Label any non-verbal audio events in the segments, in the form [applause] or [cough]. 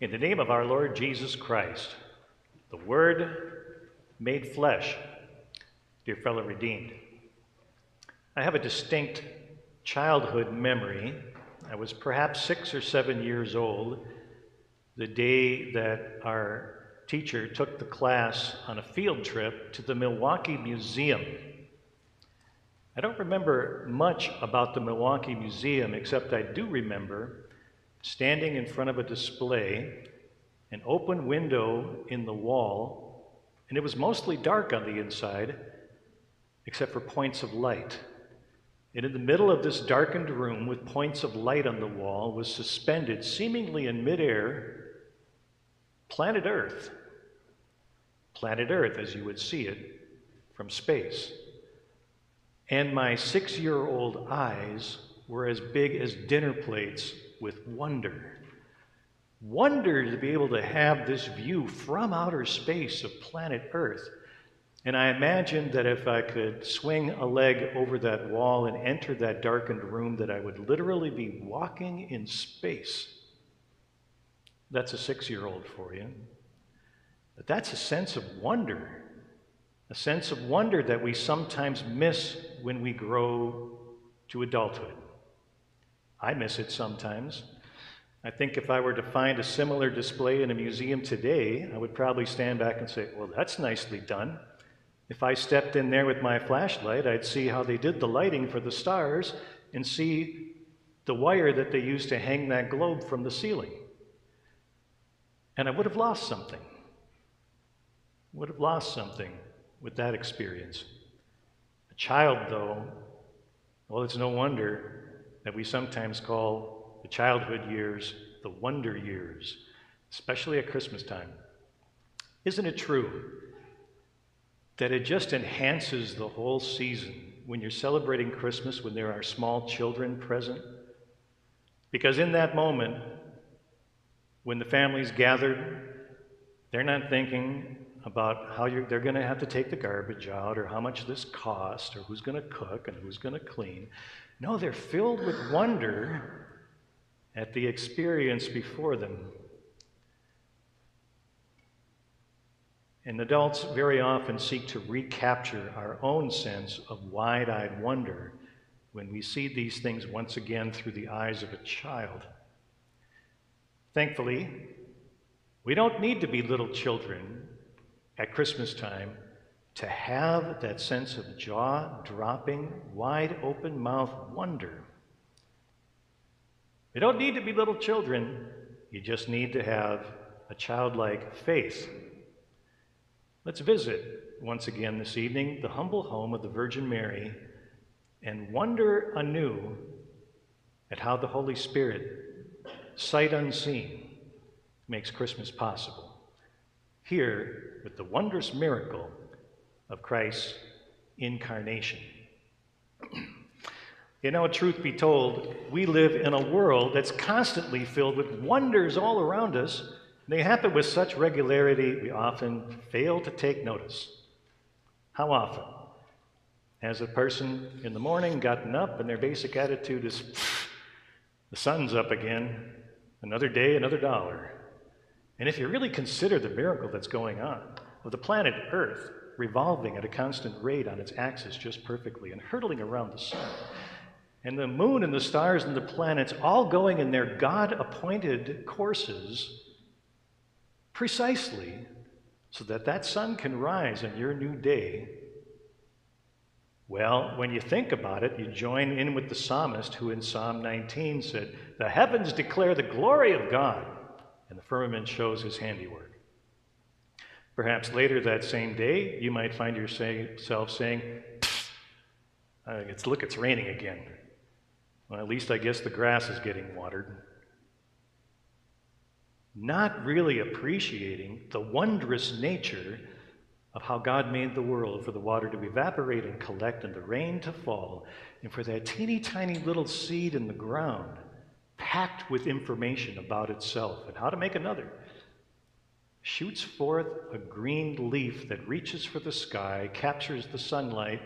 In the name of our Lord Jesus Christ, the Word made flesh, dear fellow redeemed. I have a distinct childhood memory. I was perhaps six or seven years old the day that our teacher took the class on a field trip to the Milwaukee Museum. I don't remember much about the Milwaukee Museum, except I do remember standing in front of a display, an open window in the wall, and it was mostly dark on the inside, except for points of light. And in the middle of this darkened room with points of light on the wall was suspended, seemingly in midair, planet Earth. Planet Earth, as you would see it from space. And my six year old eyes were as big as dinner plates with wonder. Wonder to be able to have this view from outer space of planet Earth. And I imagined that if I could swing a leg over that wall and enter that darkened room, that I would literally be walking in space. That's a six year old for you. But that's a sense of wonder, a sense of wonder that we sometimes miss when we grow to adulthood. I miss it sometimes. I think if I were to find a similar display in a museum today, I would probably stand back and say, Well, that's nicely done. If I stepped in there with my flashlight, I'd see how they did the lighting for the stars and see the wire that they used to hang that globe from the ceiling. And I would have lost something. Would have lost something with that experience. A child, though, well, it's no wonder that we sometimes call the childhood years the wonder years, especially at Christmas time. Isn't it true that it just enhances the whole season when you're celebrating Christmas when there are small children present. Because in that moment, when the family's gathered, they're not thinking about how they're going to have to take the garbage out or how much this cost or who's going to cook and who's going to clean. No, they're filled with wonder at the experience before them. And adults very often seek to recapture our own sense of wide eyed wonder when we see these things once again through the eyes of a child. Thankfully, we don't need to be little children at Christmas time to have that sense of jaw dropping, wide open mouth wonder. You don't need to be little children, you just need to have a childlike faith Let's visit once again this evening the humble home of the Virgin Mary and wonder anew at how the Holy Spirit, sight unseen, makes Christmas possible. Here with the wondrous miracle of Christ's incarnation. [clears throat] You know, truth be told, we live in a world that's constantly filled with wonders all around us they happen with such regularity, we often fail to take notice. How often has a person in the morning gotten up and their basic attitude is, the sun's up again, another day, another dollar? And if you really consider the miracle that's going on, of the planet Earth revolving at a constant rate on its axis just perfectly and hurtling around the sun, and the moon and the stars and the planets all going in their God appointed courses precisely so that that sun can rise on your new day. Well, when you think about it, you join in with the psalmist who in Psalm 19 said, The heavens declare the glory of God, and the firmament shows his handiwork. Perhaps later that same day, you might find yourself saying, it's, Look, it's raining again. Well, at least I guess the grass is getting watered not really appreciating the wondrous nature of how God made the world for the water to evaporate and collect and the rain to fall, and for that teeny tiny little seed in the ground, packed with information about itself and how to make another, shoots forth a green leaf that reaches for the sky, captures the sunlight,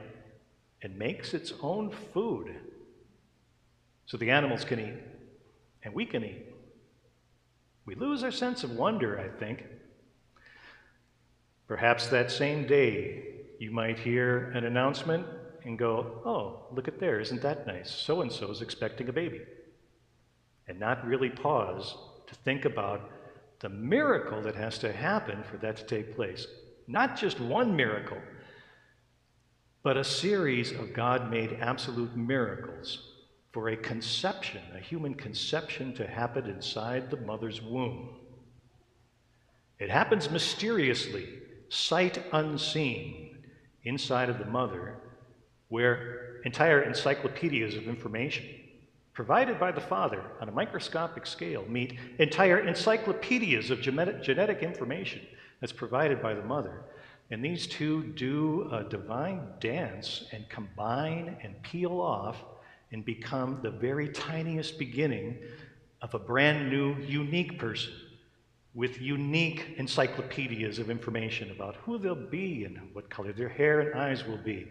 and makes its own food so the animals can eat and we can eat. We lose our sense of wonder, I think. Perhaps that same day you might hear an announcement and go, oh, look at there, isn't that nice? So and so is expecting a baby. And not really pause to think about the miracle that has to happen for that to take place. Not just one miracle, but a series of God made absolute miracles for a conception, a human conception to happen inside the mother's womb. It happens mysteriously, sight unseen, inside of the mother, where entire encyclopedias of information provided by the father on a microscopic scale meet entire encyclopedias of genetic information that's provided by the mother. And these two do a divine dance and combine and peel off and become the very tiniest beginning of a brand new, unique person with unique encyclopedias of information about who they'll be and what color their hair and eyes will be.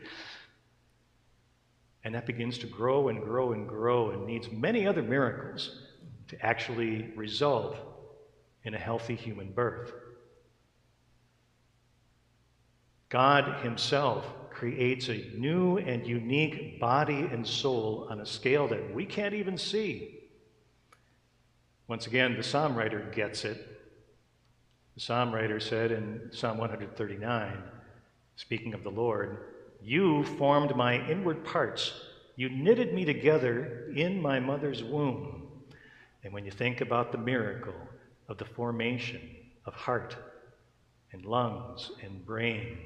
And that begins to grow and grow and grow and needs many other miracles to actually result in a healthy human birth. God Himself creates a new and unique body and soul on a scale that we can't even see. Once again, the psalm writer gets it. The psalm writer said in Psalm 139, speaking of the Lord, you formed my inward parts. You knitted me together in my mother's womb. And when you think about the miracle of the formation of heart and lungs and brain,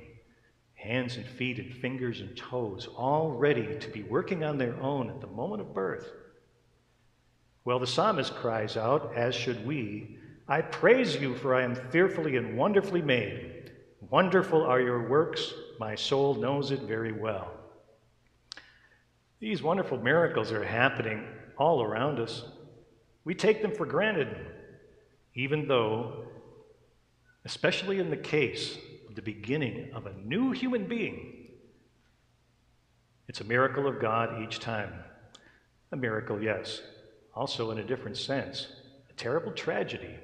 hands and feet and fingers and toes, all ready to be working on their own at the moment of birth. Well, the psalmist cries out, as should we, I praise you, for I am fearfully and wonderfully made. Wonderful are your works, my soul knows it very well. These wonderful miracles are happening all around us. We take them for granted, even though, especially in the case of the beginning of a new human being, it's a miracle of God each time. A miracle, yes, also in a different sense, a terrible tragedy.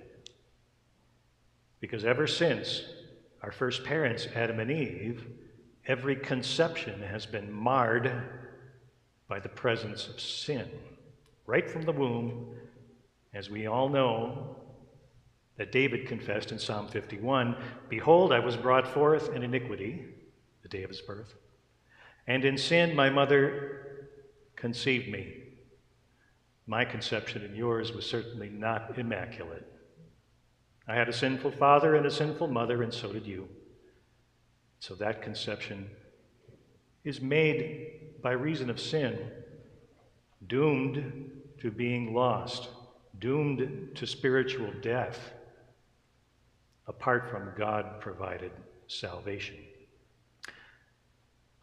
Because ever since our first parents, Adam and Eve, every conception has been marred by the presence of sin. Right from the womb, as we all know, that David confessed in Psalm 51 Behold, I was brought forth in iniquity, the day of his birth, and in sin my mother conceived me. My conception and yours was certainly not immaculate. I had a sinful father and a sinful mother, and so did you. So that conception is made by reason of sin, doomed to being lost, doomed to spiritual death, apart from God provided salvation.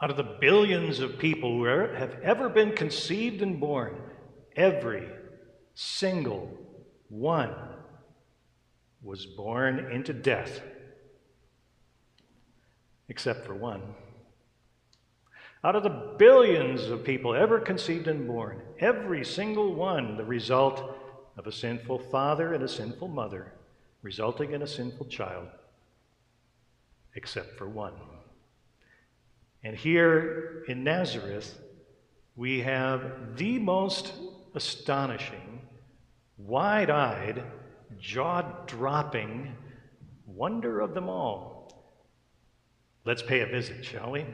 Out of the billions of people who have ever been conceived and born, every single one was born into death, except for one. Out of the billions of people ever conceived and born, every single one the result of a sinful father and a sinful mother, resulting in a sinful child, except for one. And here in Nazareth, we have the most astonishing, wide eyed, jaw dropping wonder of them all. Let's pay a visit, shall we?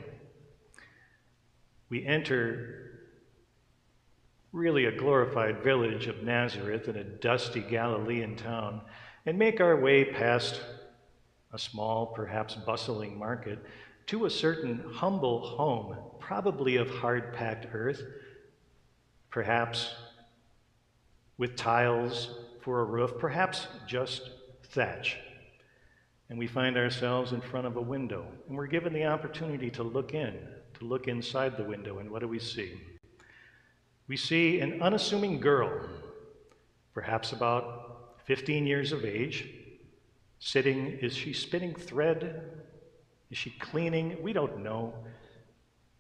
We enter really a glorified village of Nazareth in a dusty Galilean town and make our way past a small, perhaps bustling market to a certain humble home, probably of hard packed earth, perhaps with tiles for a roof, perhaps just thatch. And we find ourselves in front of a window, and we're given the opportunity to look in, to look inside the window, and what do we see? We see an unassuming girl, perhaps about 15 years of age, sitting. Is she spinning thread? Is she cleaning? We don't know.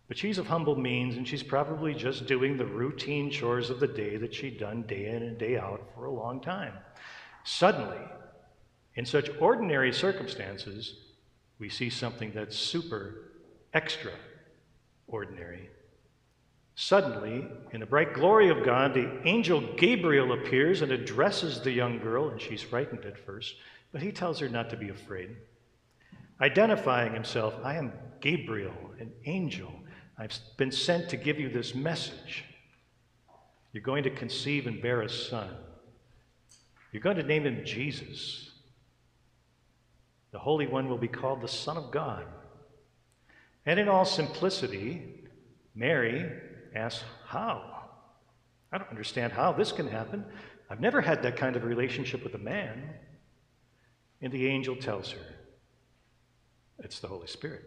But she's of humble means, and she's probably just doing the routine chores of the day that she'd done day in and day out for a long time. Suddenly, in such ordinary circumstances, we see something that's super extraordinary. Suddenly, in the bright glory of God, the angel Gabriel appears and addresses the young girl, and she's frightened at first, but he tells her not to be afraid. Identifying himself, I am Gabriel, an angel. I've been sent to give you this message. You're going to conceive and bear a son. You're going to name him Jesus. The Holy One will be called the Son of God. And in all simplicity, Mary asks, How? I don't understand how this can happen. I've never had that kind of relationship with a man. And the angel tells her, It's the Holy Spirit.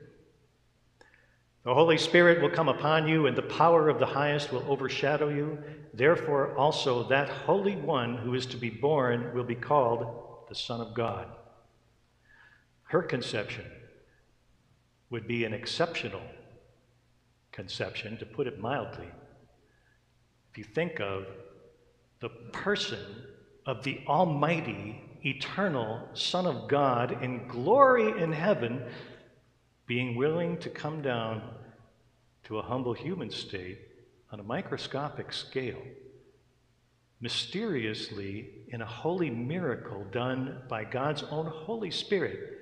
The Holy Spirit will come upon you, and the power of the highest will overshadow you. Therefore, also that Holy One who is to be born will be called the Son of God. Her conception would be an exceptional conception, to put it mildly. If you think of the person of the Almighty, eternal Son of God in glory in heaven, being willing to come down to a humble human state on a microscopic scale, mysteriously in a holy miracle done by God's own Holy Spirit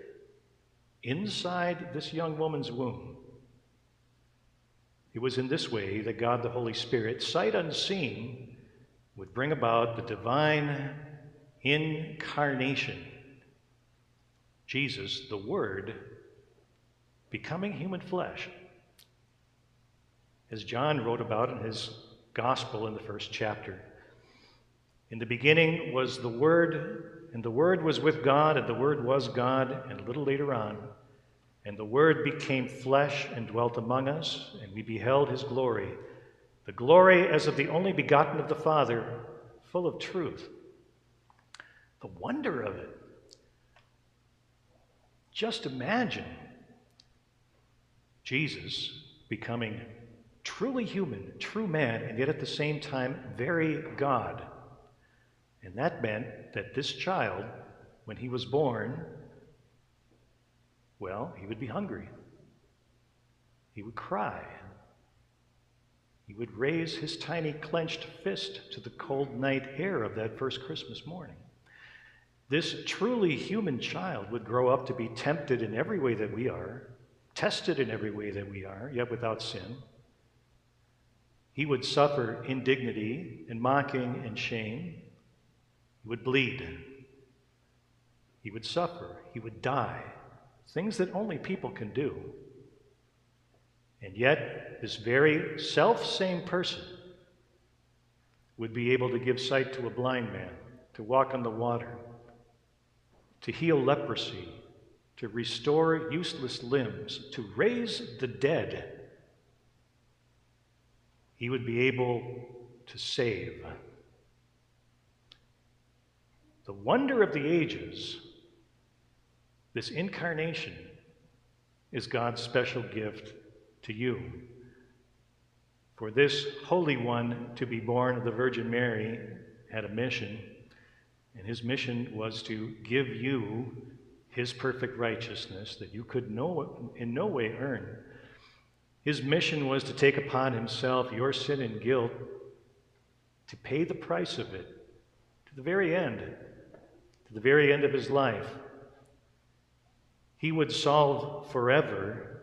inside this young woman's womb. It was in this way that God the Holy Spirit, sight unseen, would bring about the divine incarnation. Jesus, the Word, becoming human flesh. As John wrote about in his Gospel in the first chapter. In the beginning was the Word, and the Word was with God, and the Word was God, and a little later on, and the Word became flesh and dwelt among us, and we beheld his glory, the glory as of the only begotten of the Father, full of truth. The wonder of it. Just imagine Jesus becoming truly human, true man, and yet at the same time very God. And that meant that this child, when he was born, well, he would be hungry. He would cry. He would raise his tiny clenched fist to the cold night air of that first Christmas morning. This truly human child would grow up to be tempted in every way that we are, tested in every way that we are, yet without sin. He would suffer indignity and mocking and shame. He would bleed. He would suffer. He would die things that only people can do. And yet, this very self same person would be able to give sight to a blind man, to walk on the water, to heal leprosy, to restore useless limbs, to raise the dead. He would be able to save. The wonder of the ages this incarnation is God's special gift to you. For this Holy One to be born of the Virgin Mary had a mission, and his mission was to give you his perfect righteousness that you could no, in no way earn. His mission was to take upon himself your sin and guilt, to pay the price of it to the very end, to the very end of his life. He would solve forever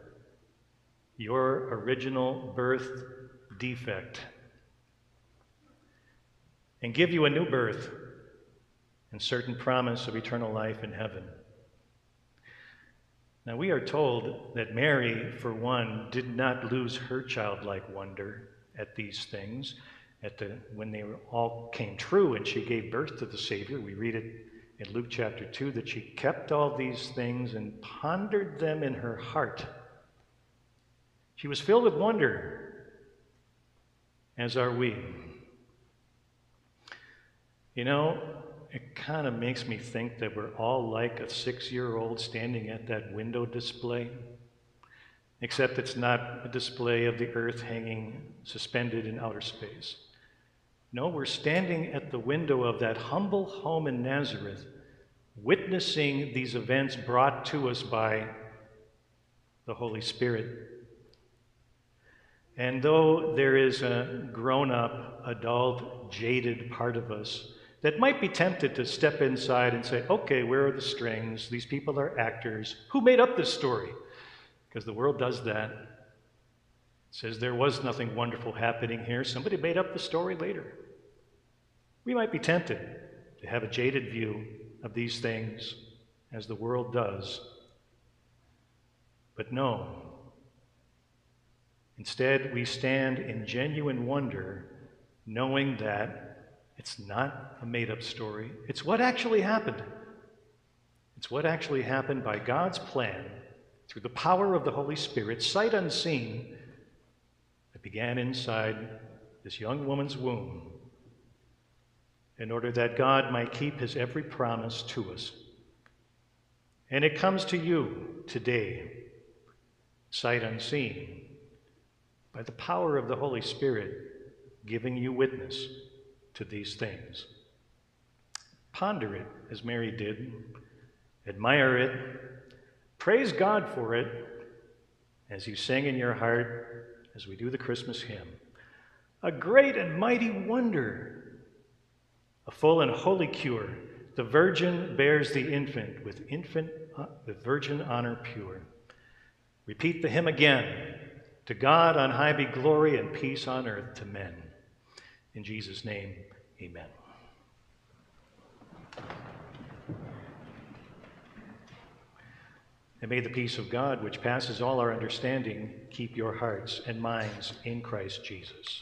your original birth defect and give you a new birth and certain promise of eternal life in heaven. Now, we are told that Mary, for one, did not lose her childlike wonder at these things at the, when they all came true and she gave birth to the Savior. We read it in Luke chapter 2 that she kept all these things and pondered them in her heart. She was filled with wonder, as are we. You know, it kind of makes me think that we're all like a six year old standing at that window display, except it's not a display of the earth hanging suspended in outer space. No, we're standing at the window of that humble home in Nazareth, witnessing these events brought to us by the Holy Spirit. And though there is a grown up, adult, jaded part of us that might be tempted to step inside and say, okay, where are the strings? These people are actors. Who made up this story? Because the world does that. It says there was nothing wonderful happening here. Somebody made up the story later. We might be tempted to have a jaded view of these things as the world does. But no. Instead, we stand in genuine wonder, knowing that it's not a made up story. It's what actually happened. It's what actually happened by God's plan through the power of the Holy Spirit, sight unseen, that began inside this young woman's womb in order that God might keep his every promise to us. And it comes to you today, sight unseen, by the power of the Holy Spirit giving you witness to these things. Ponder it as Mary did, admire it, praise God for it as you sing in your heart as we do the Christmas hymn. A great and mighty wonder a full and holy cure. The virgin bears the infant with infant uh, with virgin honor pure. Repeat the hymn again. To God on high be glory and peace on earth to men. In Jesus' name, amen. And may the peace of God, which passes all our understanding, keep your hearts and minds in Christ Jesus.